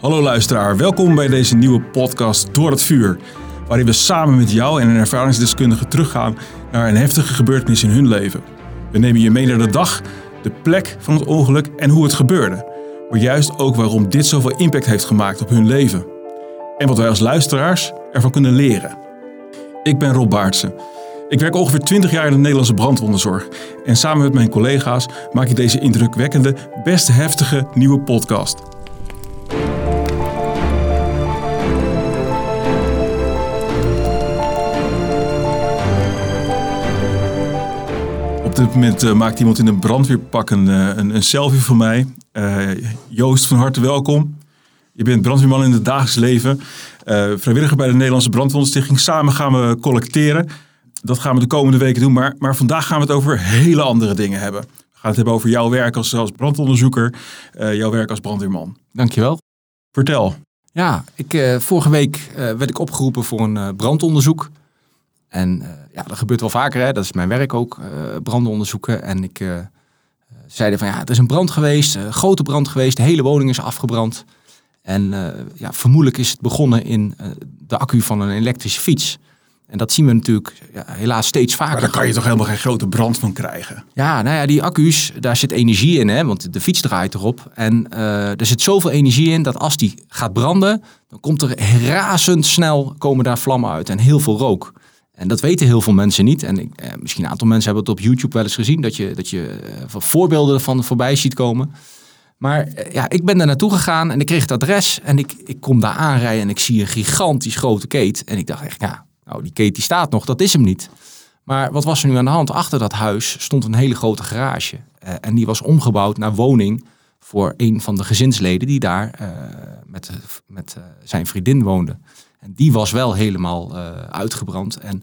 Hallo luisteraar, welkom bij deze nieuwe podcast Door het Vuur. Waarin we samen met jou en een ervaringsdeskundige teruggaan naar een heftige gebeurtenis in hun leven. We nemen je mee naar de dag, de plek van het ongeluk en hoe het gebeurde. Maar juist ook waarom dit zoveel impact heeft gemaakt op hun leven. En wat wij als luisteraars ervan kunnen leren. Ik ben Rob Baartsen. Ik werk ongeveer 20 jaar in de Nederlandse brandwonderzorg. En samen met mijn collega's maak ik deze indrukwekkende, best heftige nieuwe podcast. Dit moment uh, maakt iemand in een brandweerpak een, uh, een, een selfie van mij. Uh, Joost, van harte welkom. Je bent brandweerman in het dagelijks leven. vrijwilliger bij de Nederlandse Brandwondenstichting. Samen gaan we collecteren. Dat gaan we de komende weken doen. Maar, maar vandaag gaan we het over hele andere dingen hebben. We gaan het hebben over jouw werk als, als brandonderzoeker. jouw werk als brandweerman. Dankjewel. Vertel. Ja, ik, vorige week werd ik opgeroepen voor een brandonderzoek. En ja, dat gebeurt wel vaker, hè? dat is mijn werk ook, uh, branden onderzoeken. En ik uh, zeiden van ja, er is een brand geweest, een grote brand geweest, de hele woning is afgebrand. En ja, vermoedelijk is het begonnen in de accu van een elektrische fiets. En dat zien we natuurlijk ja, helaas steeds vaker. Maar daar kan je toch helemaal geen grote brand van krijgen? Ja, nou ja, die accu's, daar zit energie in, hè, want de fiets draait erop. En er zit zoveel energie in dat als die gaat branden, dan komt er razendsnel komen daar vlammen uit en heel veel rook. En dat weten heel veel mensen niet. En eh, misschien een aantal mensen hebben het op YouTube wel eens gezien. Dat je, dat je eh, voorbeelden ervan voorbij ziet komen. Maar eh, ja, ik ben daar naartoe gegaan en ik kreeg het adres. En ik, ik kom daar aanrijden en ik zie een gigantisch grote keet. En ik dacht echt, ja, nou die keet die staat nog, dat is hem niet. Maar wat was er nu aan de hand? Achter dat huis stond een hele grote garage. En die was omgebouwd naar woning voor een van de gezinsleden die daar met, met zijn vriendin woonde. En die was wel helemaal uh, uitgebrand. En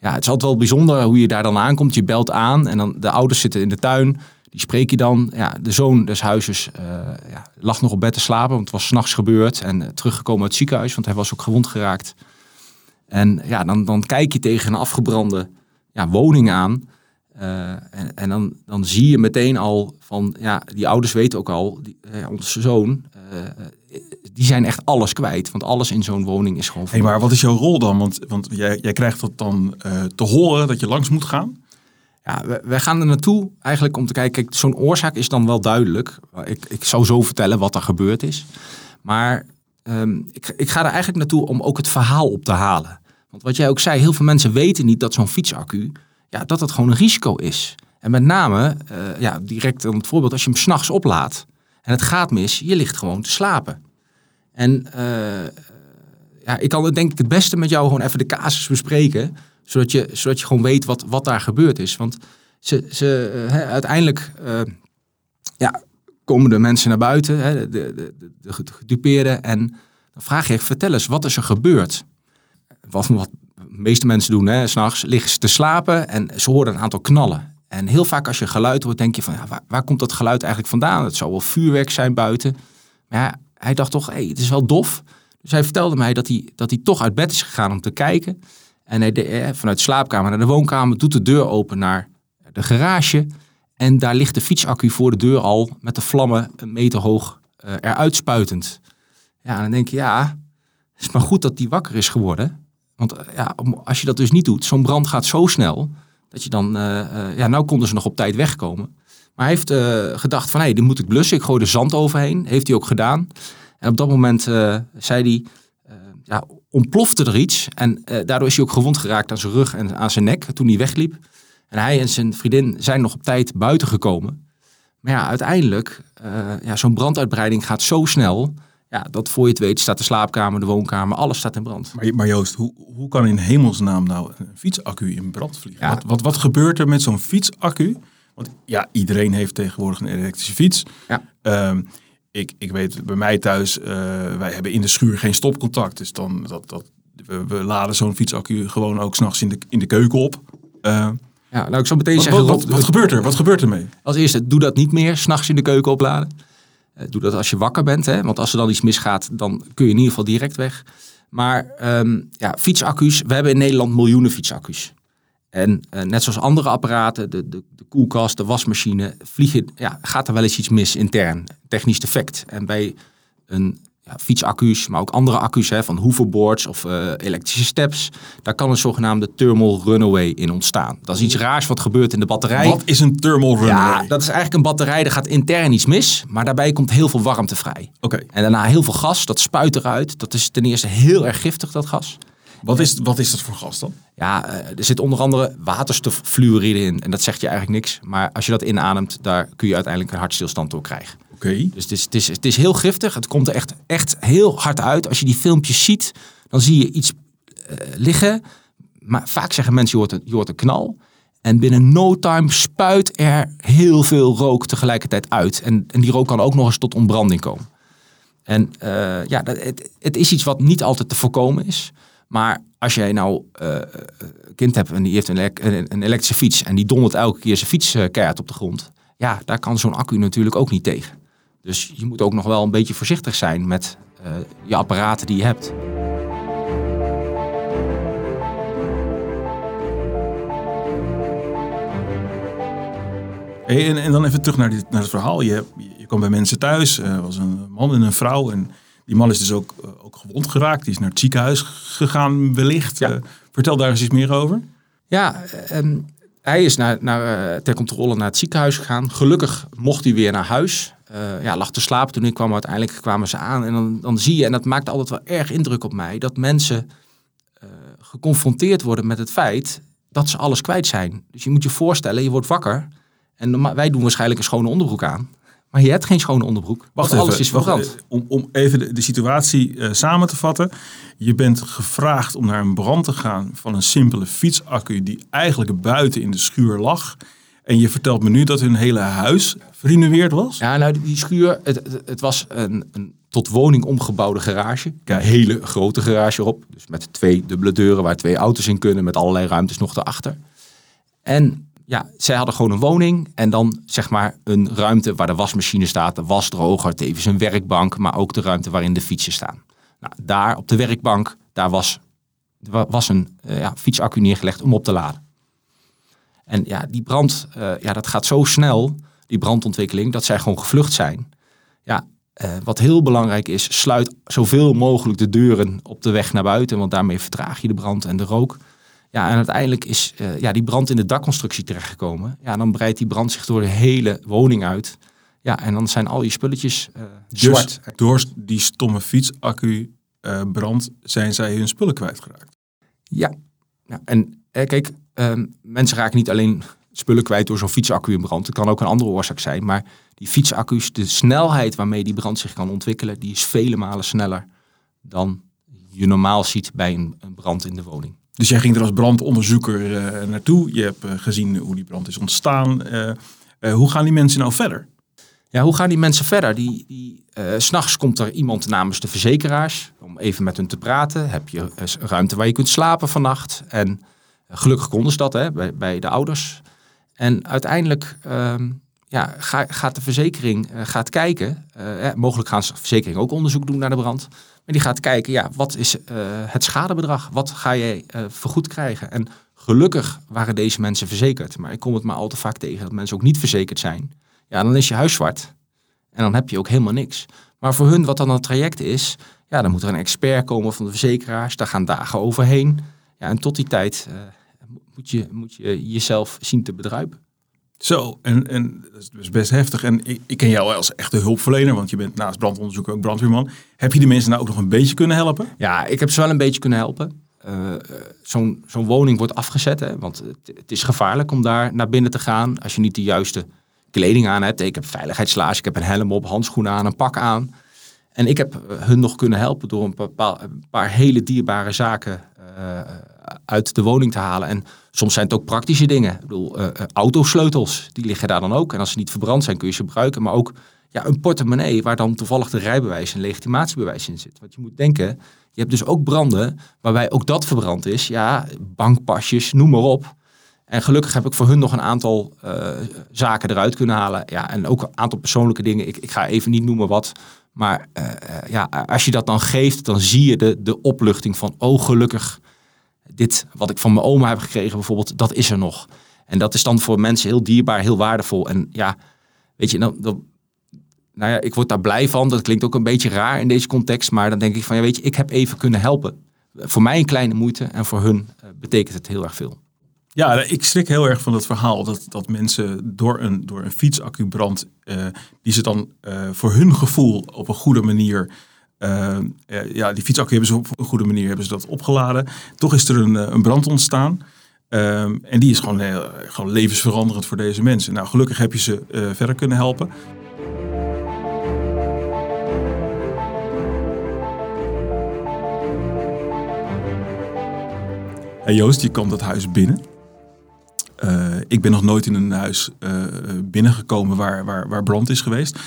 ja, het is wel bijzonder hoe je daar dan aankomt. Je belt aan en dan de ouders zitten in de tuin. Die spreek je dan. Ja, de zoon des huizes uh, ja, lag nog op bed te slapen, want het was s'nachts gebeurd. En uh, teruggekomen uit het ziekenhuis, want hij was ook gewond geraakt. En ja, dan, dan kijk je tegen een afgebrande ja, woning aan. En, en dan, dan zie je meteen al van, ja, die ouders weten ook al, die, onze zoon, die zijn echt alles kwijt. Want alles in zo'n woning is gewoon. Hey, maar wat is jouw rol dan? Want, want jij, jij krijgt dat dan uh, te horen dat je langs moet gaan. Ja, wij gaan er naartoe eigenlijk om te kijken. Zo'n oorzaak is dan wel duidelijk. Ik, ik zou zo vertellen wat er gebeurd is. Maar um, ik, ik ga er eigenlijk naartoe om ook het verhaal op te halen. Want wat jij ook zei, heel veel mensen weten niet dat zo'n fietsaccu, ja, dat het gewoon een risico is. En met name, uh, ja, direct om het voorbeeld, als je hem s'nachts oplaadt en het gaat mis, je ligt gewoon te slapen. En uh, ja, ik kan denk ik het beste met jou gewoon even de casus bespreken. Zodat je, zodat je gewoon weet wat, wat daar gebeurd is. Want ze, ze, uh, uiteindelijk uh, ja, komen de mensen naar buiten, de, de, de gedupeerden. En dan vraag je, vertel eens, wat is er gebeurd? Wat, wat de meeste mensen doen, s'nachts liggen ze te slapen en ze horen een aantal knallen. En heel vaak als je geluid hoort, denk je van, ja, waar, waar komt dat geluid eigenlijk vandaan? Het zou wel vuurwerk zijn buiten. Maar ja, hij dacht toch, hey, het is wel dof. Dus hij vertelde mij dat hij, dat hij toch uit bed is gegaan om te kijken. En hij de, eh, vanuit de slaapkamer naar de woonkamer doet de deur open naar de garage. En daar ligt de fietsaccu voor de deur al met de vlammen een meter hoog uh, eruit spuitend. Ja, en dan denk je, ja, het is maar goed dat die wakker is geworden. Want uh, ja, als je dat dus niet doet, zo'n brand gaat zo snel, dat je dan, ja, nou konden ze nog op tijd wegkomen. Maar hij heeft uh, gedacht van, hé, hey, dit moet ik blussen. Ik gooi er zand overheen. Heeft hij ook gedaan. En op dat moment uh, zei hij, uh, ja, ontplofte er iets. En daardoor is hij ook gewond geraakt aan zijn rug en aan zijn nek toen hij wegliep. En hij en zijn vriendin zijn nog op tijd buiten gekomen. Maar ja, uiteindelijk, ja, zo'n branduitbreiding gaat zo snel... Ja, dat voor je het weet staat de slaapkamer, de woonkamer, alles staat in brand. Maar, maar Joost, hoe, hoe kan in hemelsnaam nou een fietsaccu in brand vliegen? Ja. Wat, wat, wat gebeurt er met zo'n fietsaccu... Want ja, iedereen heeft tegenwoordig een elektrische fiets. Ja. Um, ik, ik weet bij mij thuis, uh, wij hebben in de schuur geen stopcontact. Dus dan dat, dat, we, we laden zo'n fietsaccu gewoon ook s'nachts in de, in de keuken op. Uh, ja, nou ik zou meteen wat, zeggen... Wat, wat, wat, gebeurt er? Wat gebeurt er mee? Als eerste, doe dat niet meer, s'nachts in de keuken opladen. Uh, doe dat als je wakker bent, hè? want als er dan iets misgaat, dan kun je in ieder geval direct weg. Maar um, ja, fietsaccu's, we hebben in Nederland miljoenen fietsaccu's. En uh, net zoals andere apparaten, de, de koelkast, de wasmachine, vliegen, ja, gaat er wel eens iets mis intern, technisch defect. En bij een ja, fietsaccu's, maar ook andere accu's hè, van hoverboards of uh, elektrische steps. Daar kan een zogenaamde thermal runaway in ontstaan. Dat is iets raars wat gebeurt in de batterij. Wat is een thermal runaway? Ja, dat is eigenlijk een batterij, er gaat intern iets mis, maar daarbij komt heel veel warmte vrij. Oké. En daarna heel veel gas, dat spuit eruit. Dat is ten eerste heel erg giftig, dat gas. Wat is, wat is dat voor gas dan? Ja, er zit onder andere waterstoffluoride in. En dat zegt je eigenlijk niks. Maar als je dat inademt, daar kun je uiteindelijk een hartstilstand door krijgen. Oké. Dus het is, het, is, het is heel giftig. Het komt er echt, echt heel hard uit. Als je die filmpjes ziet, dan zie je iets uh, liggen. Maar vaak zeggen mensen, je hoort, een, je hoort een knal. En binnen no time spuit er heel veel rook tegelijkertijd uit. En, en die rook kan ook nog eens tot ontbranding komen. En uh, ja, het, is iets wat niet altijd te voorkomen is. Maar als jij nou een kind hebt en die heeft een, een, elektrische fiets en die dondert elke keer zijn fiets keihard op de grond. Ja, daar kan zo'n accu natuurlijk ook niet tegen. Dus je moet ook nog wel een beetje voorzichtig zijn met je apparaten die je hebt. En, en, dan even terug naar, naar het verhaal. Je, je kwam bij mensen thuis, er was een man en een vrouw. En die man is dus ook, uh, ook gewond geraakt. Die is naar het ziekenhuis gegaan wellicht. Ja. Uh, vertel daar eens iets meer over. Ja, um, hij is naar, naar, uh, ter controle naar het ziekenhuis gegaan. Gelukkig mocht hij weer naar huis. Uh, ja, lag te slapen toen ik kwam. Uiteindelijk kwamen ze aan. En dan, dan zie je, en dat maakt altijd wel erg indruk op mij, dat mensen uh, geconfronteerd worden met het feit dat ze alles kwijt zijn. Dus je moet je voorstellen, je wordt wakker. En wij doen waarschijnlijk een schone onderbroek aan. Maar je hebt geen schone onderbroek. Wacht even, alles is verbrand. Wacht, om, om even de, de situatie uh, samen te vatten. Je bent gevraagd om naar een brand te gaan van een simpele fietsaccu die eigenlijk buiten in de schuur lag. En je vertelt me nu dat hun hele huis verruineerd was? Ja, nou die schuur, het, het, het was een, een, tot woning omgebouwde garage. Een hele grote garage erop. Dus met twee dubbele deuren waar twee auto's in kunnen. Met allerlei ruimtes nog erachter. En ja, zij hadden gewoon een woning en dan zeg maar een ruimte waar de wasmachine staat, de wasdroger, tevens een werkbank, maar ook de ruimte waarin de fietsen staan. Nou, daar op de werkbank, daar was, was een uh, ja, fietsaccu neergelegd om op te laden. En ja, die brand, uh, ja, dat gaat zo snel, die brandontwikkeling, dat zij gewoon gevlucht zijn. Ja, uh, wat heel belangrijk is, sluit zoveel mogelijk de deuren op de weg naar buiten, want daarmee vertraag je de brand en de rook. Ja, en uiteindelijk is uh, ja, die brand in de dakconstructie terechtgekomen. Ja, dan breidt die brand zich door de hele woning uit. Ja, en dan zijn al je spulletjes uh, dus zwart. door die stomme fietsaccu uh, brand zijn zij hun spullen kwijtgeraakt. Ja, ja en kijk, um, mensen raken niet alleen spullen kwijt door zo'n fietsaccu in brand. Het kan ook een andere oorzaak zijn. Maar die fietsaccu's, de snelheid waarmee die brand zich kan ontwikkelen, die is vele malen sneller dan je normaal ziet bij een, een brand in de woning. Dus jij ging er als brandonderzoeker uh, naartoe. Je hebt uh, gezien hoe die brand is ontstaan. Uh, hoe gaan die mensen nou verder? Ja, hoe gaan die mensen verder? Die, die, S'nachts komt er iemand namens de verzekeraars om even met hun te praten. Heb je ruimte waar je kunt slapen vannacht. En gelukkig konden ze dat hè, bij, bij de ouders. En uiteindelijk ehm, ja, ga, gaat de verzekering gaat kijken. mogelijk gaan ze verzekering ook onderzoek doen naar de brand. Maar die gaat kijken, ja, wat is uh, het schadebedrag? Wat ga je uh, vergoed krijgen? En gelukkig waren deze mensen verzekerd. Maar ik kom het maar al te vaak tegen dat mensen ook niet verzekerd zijn. Ja, dan is je huis zwart. En dan heb je ook helemaal niks. Maar voor hun, wat dan het traject is, ja, dan moet er een expert komen van de verzekeraars. Daar gaan dagen overheen. Ja, en tot die tijd uh, moet, je, moet je jezelf zien te bedruipen. Zo, en, en dat is best heftig. En ik, ik ken jou als echte hulpverlener, want je bent naast brandonderzoeker ook brandweerman. Heb je die mensen nou ook nog een beetje kunnen helpen? Ja, ik heb ze wel een beetje kunnen helpen. Uh, Zo'n woning wordt afgezet, hè, want het, is gevaarlijk om daar naar binnen te gaan als je niet de juiste kleding aan hebt. Ik heb veiligheidslaars, ik heb een helm op, handschoenen aan, een pak aan. En ik heb hun nog kunnen helpen door een paar, een paar hele dierbare zaken uit de woning te halen. En soms zijn het ook praktische dingen. Ik bedoel, uh, uh, autosleutels, die liggen daar dan ook. En als ze niet verbrand zijn, kun je ze gebruiken. Maar ook ja, een portemonnee waar dan toevallig de rijbewijs en legitimatiebewijs in zit. Want je moet denken, je hebt dus ook branden waarbij ook dat verbrand is. Ja, bankpasjes, noem maar op. En gelukkig heb ik voor hun nog een aantal zaken eruit kunnen halen. Ja, en ook een aantal persoonlijke dingen. Ik, ik ga even niet noemen wat. Maar uh, ja, als je dat dan geeft, dan zie je de, de opluchting van, oh gelukkig, dit wat ik van mijn oma heb gekregen bijvoorbeeld, dat is er nog. En dat is dan voor mensen heel dierbaar, heel waardevol. En ja, weet je, dan, dan nou ja, ik word daar blij van. Dat klinkt ook een beetje raar in deze context. Maar dan denk ik van, ja, weet je, ik heb even kunnen helpen. Voor mij een kleine moeite en voor hun uh, betekent het heel erg veel. Ja, ik schrik heel erg van dat verhaal. Dat, dat mensen door een, door een fietsaccubrand, uh, die ze dan uh, voor hun gevoel op een goede manier uh, ja, die fietsaccu hebben ze op een goede manier hebben ze dat opgeladen. Toch is er een, een brand ontstaan. En die is gewoon, heel, gewoon levensveranderend voor deze mensen. Nou, gelukkig heb je ze verder kunnen helpen. Hey Joost, je komt dat huis binnen. Ik ben nog nooit in een huis uh, binnengekomen waar, waar, waar brand is geweest.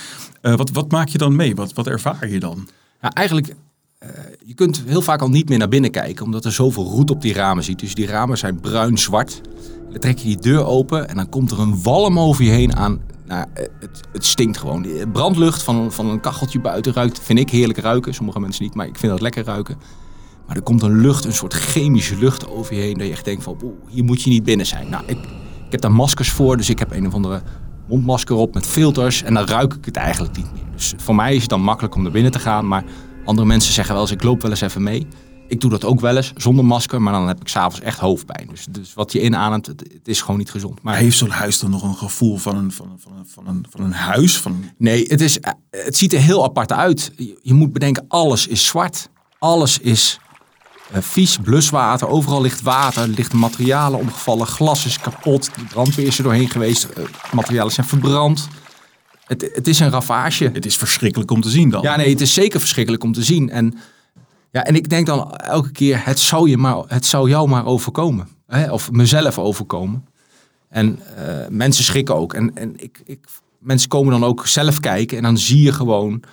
wat, wat maak je dan mee? Wat, wat ervaar je dan? Ja, eigenlijk uh, je kunt heel vaak al niet meer naar binnen kijken, omdat er zoveel roet op die ramen zit. Dus die ramen zijn bruin-zwart. Dan trek je die deur open en dan komt er een walm over je heen aan. Nou, het, het stinkt gewoon. De brandlucht van, van een kacheltje buiten ruikt, vind ik heerlijk ruiken. Sommige mensen niet, maar ik vind dat lekker ruiken. Maar er komt een lucht, een soort chemische lucht over je heen, dat je echt denkt van, oeh, hier moet je niet binnen zijn. Nou, ik, ik heb daar maskers voor, dus ik heb een of andere mondmasker op met filters en dan ruik ik het eigenlijk niet meer. Dus voor mij is het dan makkelijk om naar binnen te gaan, maar andere mensen zeggen wel eens, ik loop wel eens even mee. Ik doe dat ook wel eens zonder masker, maar dan heb ik s'avonds echt hoofdpijn. Dus, dus wat je inademt, het, het is gewoon niet gezond. Maar heeft zo'n huis dan nog een gevoel van een, van, een, van, een, van, een, van een huis? Van... Nee, het, is, het ziet er heel apart uit. Je, je moet bedenken, alles is zwart. Alles is vies, bluswater. Overal ligt water, er ligt materialen omgevallen. Glas is kapot, de brandweer is er doorheen geweest. Uh, materialen zijn verbrand. Het, het is een ravage. Het is verschrikkelijk om te zien dan. Ja, nee, het is zeker verschrikkelijk om te zien. En, ja, en ik denk dan elke keer, het zou, je maar, het zou jou maar overkomen. Hè? Of mezelf overkomen. En uh, mensen schrikken ook. En, en ik, ik, mensen komen dan ook zelf kijken en dan zie je gewoon...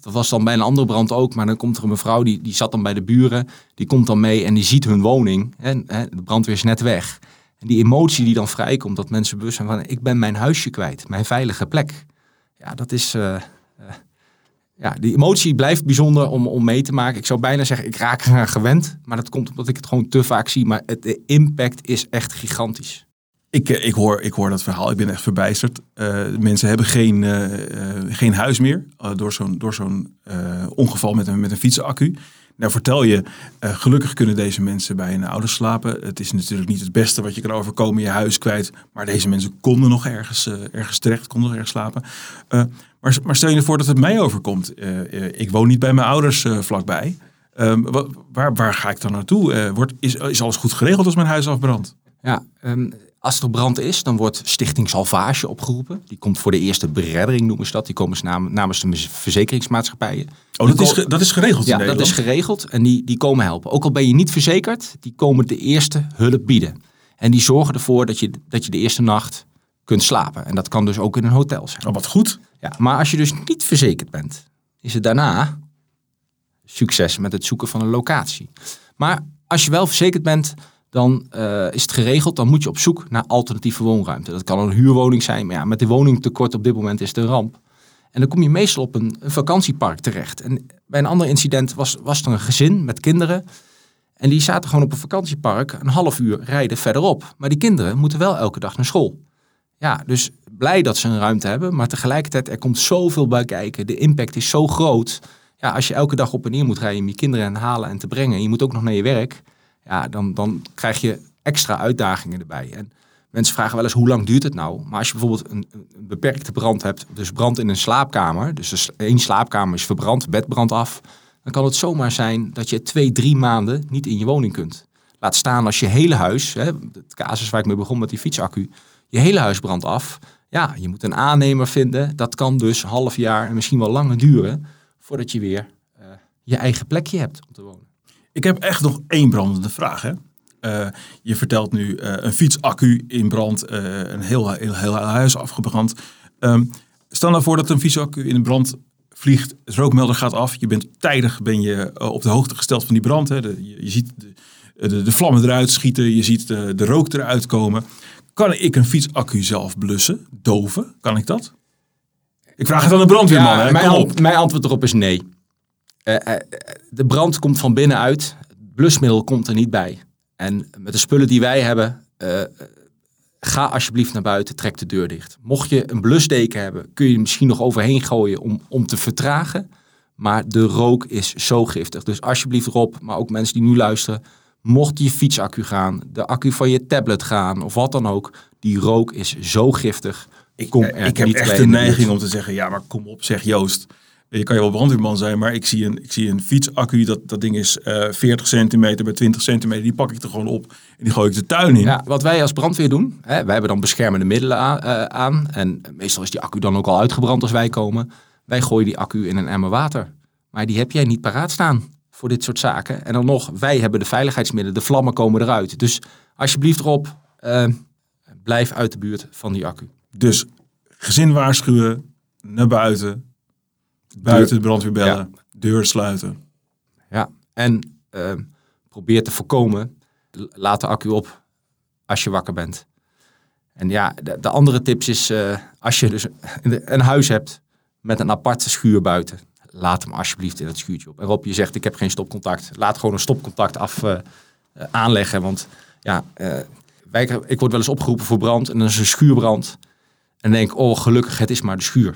Dat was dan bij een andere brand ook, maar dan komt er een mevrouw, die, die zat dan bij de buren. Die komt dan mee en die ziet hun woning. Hè? De brandweer is net weg. En die emotie die dan vrijkomt, dat mensen bewust zijn van... ik ben mijn huisje kwijt, mijn veilige plek. Ja, dat is... Uh, ja, die emotie blijft bijzonder om, om mee te maken. Ik zou bijna zeggen, ik raak eraan gewend. Maar dat komt omdat ik het gewoon te vaak zie. Maar het, de impact is echt gigantisch. Ik, ik, hoor, ik hoor dat verhaal, ik ben echt verbijsterd. Uh, mensen hebben geen, geen huis meer door zo'n ongeval met een, met een fietsenaccu. Nou vertel je, gelukkig kunnen deze mensen bij hun ouders slapen. Het is natuurlijk niet het beste wat je kan overkomen, je huis kwijt. Maar deze mensen konden nog ergens, ergens terecht, konden nog ergens slapen. Maar, maar, stel je voor dat het mij overkomt. ik woon niet bij mijn ouders vlakbij. Ehm, waar, waar ga ik dan naartoe? wordt, is, is alles goed geregeld als mijn huis afbrandt? Ja, um, als er brand is, dan wordt Stichting Salvage opgeroepen. Die komt voor de eerste bereddering, noemen ze dat. Die komen nam, namens de verzekeringsmaatschappijen. Oh, dat is, dat is geregeld Ja, dat is geregeld en die, die komen helpen. Ook al ben je niet verzekerd, die komen de eerste hulp bieden. En die zorgen ervoor dat je, dat je de eerste nacht kunt slapen. En dat kan dus ook in een hotel zijn. Oh, wat goed. Ja, maar als je dus niet verzekerd bent, is het daarna succes met het zoeken van een locatie. Maar als je wel verzekerd bent, dan uh, is het geregeld. Dan moet je op zoek naar alternatieve woonruimte. Dat kan een huurwoning zijn, maar ja, met de woningtekort op dit moment is het een ramp. En dan kom je meestal op een, een vakantiepark terecht. En bij een ander incident was, was er een gezin met kinderen. En die zaten gewoon op een vakantiepark een half uur rijden verderop. Maar die kinderen moeten wel elke dag naar school. Ja, dus blij dat ze een ruimte hebben. Maar tegelijkertijd, er komt zoveel bij kijken. De impact is zo groot. Ja, als je elke dag op en neer moet rijden om je kinderen te halen en te brengen. En je moet ook nog naar je werk ja, dan, dan krijg je extra uitdagingen erbij. En mensen vragen wel eens hoe lang duurt het nou? Maar als je bijvoorbeeld een, een beperkte brand hebt, dus brand in een slaapkamer, dus één slaapkamer is verbrand, bed brandt af, dan kan het zomaar zijn dat je twee, drie maanden niet in je woning kunt. Laat staan als je hele huis, hè, het casus waar ik mee begon met die fietsaccu, je hele huis brandt af. Ja, je moet een aannemer vinden. Dat kan dus half jaar en misschien wel langer duren voordat je weer uh, je eigen plekje hebt om te wonen. Ik heb echt nog één brandende vraag. Hè? Uh, je vertelt nu uh, een fietsaccu in brand, uh, een heel, heel, heel, huis afgebrand. Um, stel nou voor dat een fietsaccu in brand vliegt, het rookmelder gaat af. Je bent tijdig ben je op de hoogte gesteld van die brand. Hè? De, je, je, ziet de, de, de, vlammen eruit schieten, je ziet de, de rook eruit komen. Kan ik een fietsaccu zelf blussen, doven? Kan ik dat? Ik vraag het aan de brandweerman. Ja, hè? Mijn, an mijn antwoord erop is nee. Uh, de brand komt van binnenuit. Het blusmiddel komt er niet bij. En met de spullen die wij hebben, ga alsjeblieft naar buiten, trek de deur dicht. Mocht je een blusdeken hebben, kun je er misschien nog overheen gooien om, om te vertragen. Maar de rook is zo giftig. Dus alsjeblieft Rob, maar ook mensen die nu luisteren. Mocht je fietsaccu gaan, de accu van je tablet gaan of wat dan ook. Die rook is zo giftig. Ik, ik heb echt de neiging om te zeggen, ja maar kom op zeg Joost. Je kan je wel brandweerman zijn, maar ik zie een, ik zie een fietsaccu, dat, dat ding is uh, 40 centimeter bij 20 centimeter. Die pak ik er gewoon op en die gooi ik de tuin in. Ja, wat wij als brandweer doen, hè, wij hebben dan beschermende middelen aan, uh, aan. En meestal is die accu dan ook al uitgebrand als wij komen. Wij gooien die accu in een emmer water. Maar die heb jij niet paraat staan voor dit soort zaken. En dan nog, wij hebben de veiligheidsmiddelen, de vlammen komen eruit. Dus alsjeblieft erop, uh, blijf uit de buurt van die accu. Dus gezin waarschuwen, naar buiten, buiten de brandweer bellen, deur sluiten. Ja, en uh, probeer te voorkomen, laat de accu op als je wakker bent. En ja, de, de andere tips is, uh, als je dus een huis hebt met een aparte schuur buiten, laat hem alsjeblieft in het schuurtje op. En Rob, je zegt ik heb geen stopcontact. Laat gewoon een stopcontact af uh, aanleggen. Want ja, wij, ik word wel eens opgeroepen voor brand en dan is een schuurbrand. En denk, oh gelukkig, het is maar de schuur.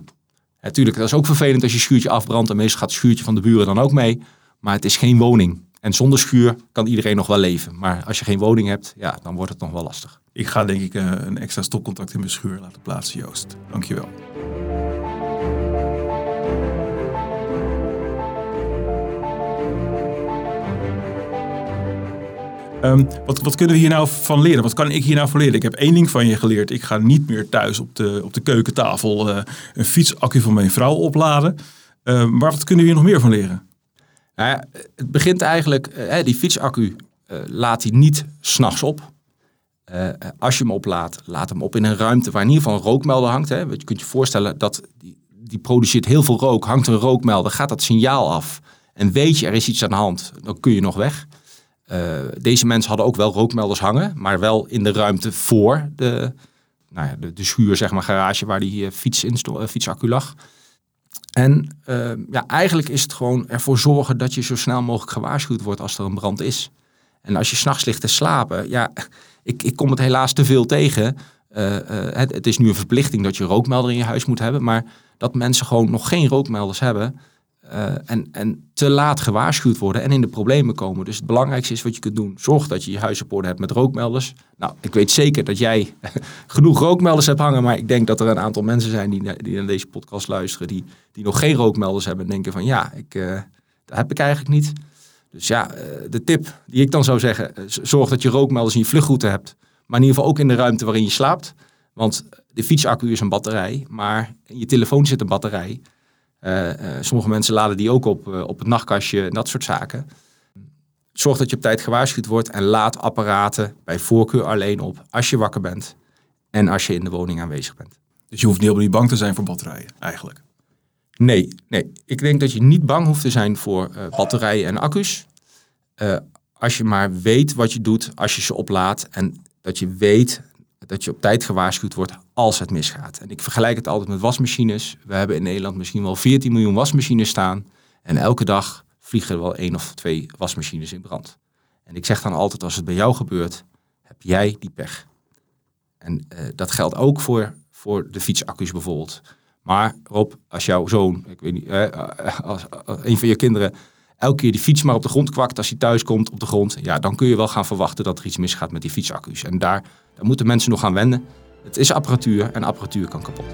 Natuurlijk, dat is ook vervelend als je schuurtje afbrandt. En meestal gaat het schuurtje van de buren dan ook mee. Maar het is geen woning. En zonder schuur kan iedereen nog wel leven. Maar als je geen woning hebt, ja, dan wordt het nog wel lastig. Ik ga denk ik uh, een extra stopcontact in mijn schuur laten plaatsen, Joost. Dankjewel. Um, wat, wat, kunnen we hier nou van leren? Wat kan ik hier nou van leren? Ik heb één ding van je geleerd. Ik ga niet meer thuis op de, op de keukentafel uh, een fietsaccu van mijn vrouw opladen. Uh, maar wat kunnen we hier nog meer van leren? Nou het begint eigenlijk, uh, die fietsaccu laat hij niet s'nachts op. als je hem oplaadt, laat hem op in een ruimte waar in ieder geval een rookmelder hangt. Hè. Je kunt je voorstellen dat die, die produceert heel veel rook. Hangt er een rookmelder, gaat dat signaal af. En weet je, er is iets aan de hand, dan kun je nog weg. Uh, deze mensen hadden ook wel rookmelders hangen, maar wel in de ruimte voor de, nou ja, de, de schuur, zeg maar, garage waar die uh, fiets in uh, fietsaccu lag. En ja, eigenlijk is het gewoon ervoor zorgen dat je zo snel mogelijk gewaarschuwd wordt als er een brand is. En als je s'nachts ligt te slapen, ja, ik, ik kom het helaas te veel tegen. Het, is nu een verplichting dat je rookmelder in je huis moet hebben, maar dat mensen gewoon nog geen rookmelders hebben, uh, en, en te laat gewaarschuwd worden en in de problemen komen. Dus het belangrijkste is wat je kunt doen. Zorg dat je je huis hebt met rookmelders. Nou, ik weet zeker dat jij genoeg rookmelders hebt hangen. Maar ik denk dat er een aantal mensen zijn die, die naar deze podcast luisteren. Die, die nog geen rookmelders hebben. En denken van ja, ik, uh, dat heb ik eigenlijk niet. Dus ja, uh, de tip die ik dan zou zeggen. Zorg dat je rookmelders in je vluchtroute hebt. Maar in ieder geval ook in de ruimte waarin je slaapt. Want de fietsaccu is een batterij. Maar in je telefoon zit een batterij. Uh, uh, sommige mensen laden die ook op, uh, op het nachtkastje en dat soort zaken. Zorg dat je op tijd gewaarschuwd wordt en laat apparaten bij voorkeur alleen op als je wakker bent en als je in de woning aanwezig bent. Dus je hoeft niet helemaal niet bang te zijn voor batterijen, eigenlijk? Nee, nee. Ik denk dat je niet bang hoeft te zijn voor batterijen en accu's. als je maar weet wat je doet als je ze oplaadt en dat je weet dat je op tijd gewaarschuwd wordt als het misgaat. En ik vergelijk het altijd met wasmachines. We hebben in Nederland misschien wel 14 miljoen wasmachines staan. En elke dag vliegen er wel één of twee wasmachines in brand. En ik zeg dan altijd, als het bij jou gebeurt, heb jij die pech. En uh, dat geldt ook voor, voor de fietsaccu's bijvoorbeeld. Maar Rob, als jouw zoon, ik weet niet, eh, als, als, een van je kinderen elke keer die fiets maar op de grond kwakt als hij thuis komt op de grond, ja, dan kun je wel gaan verwachten dat er iets misgaat met die fietsaccu's. En daar, daar moeten mensen nog gaan wennen. Het is apparatuur en apparatuur kan kapot.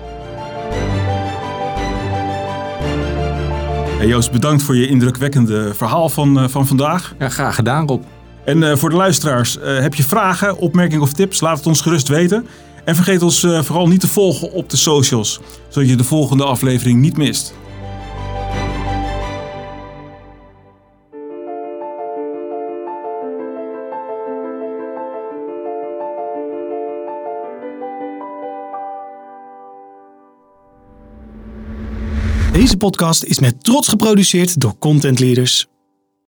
Hey Joost, bedankt voor je indrukwekkende verhaal van, uh, van vandaag. Ja, graag gedaan Rob. En uh, voor de luisteraars, uh, heb je vragen, opmerkingen of tips? Laat het ons gerust weten. En vergeet ons vooral niet te volgen op de socials, zodat je de volgende aflevering niet mist. Deze podcast is met trots geproduceerd door Content Leaders.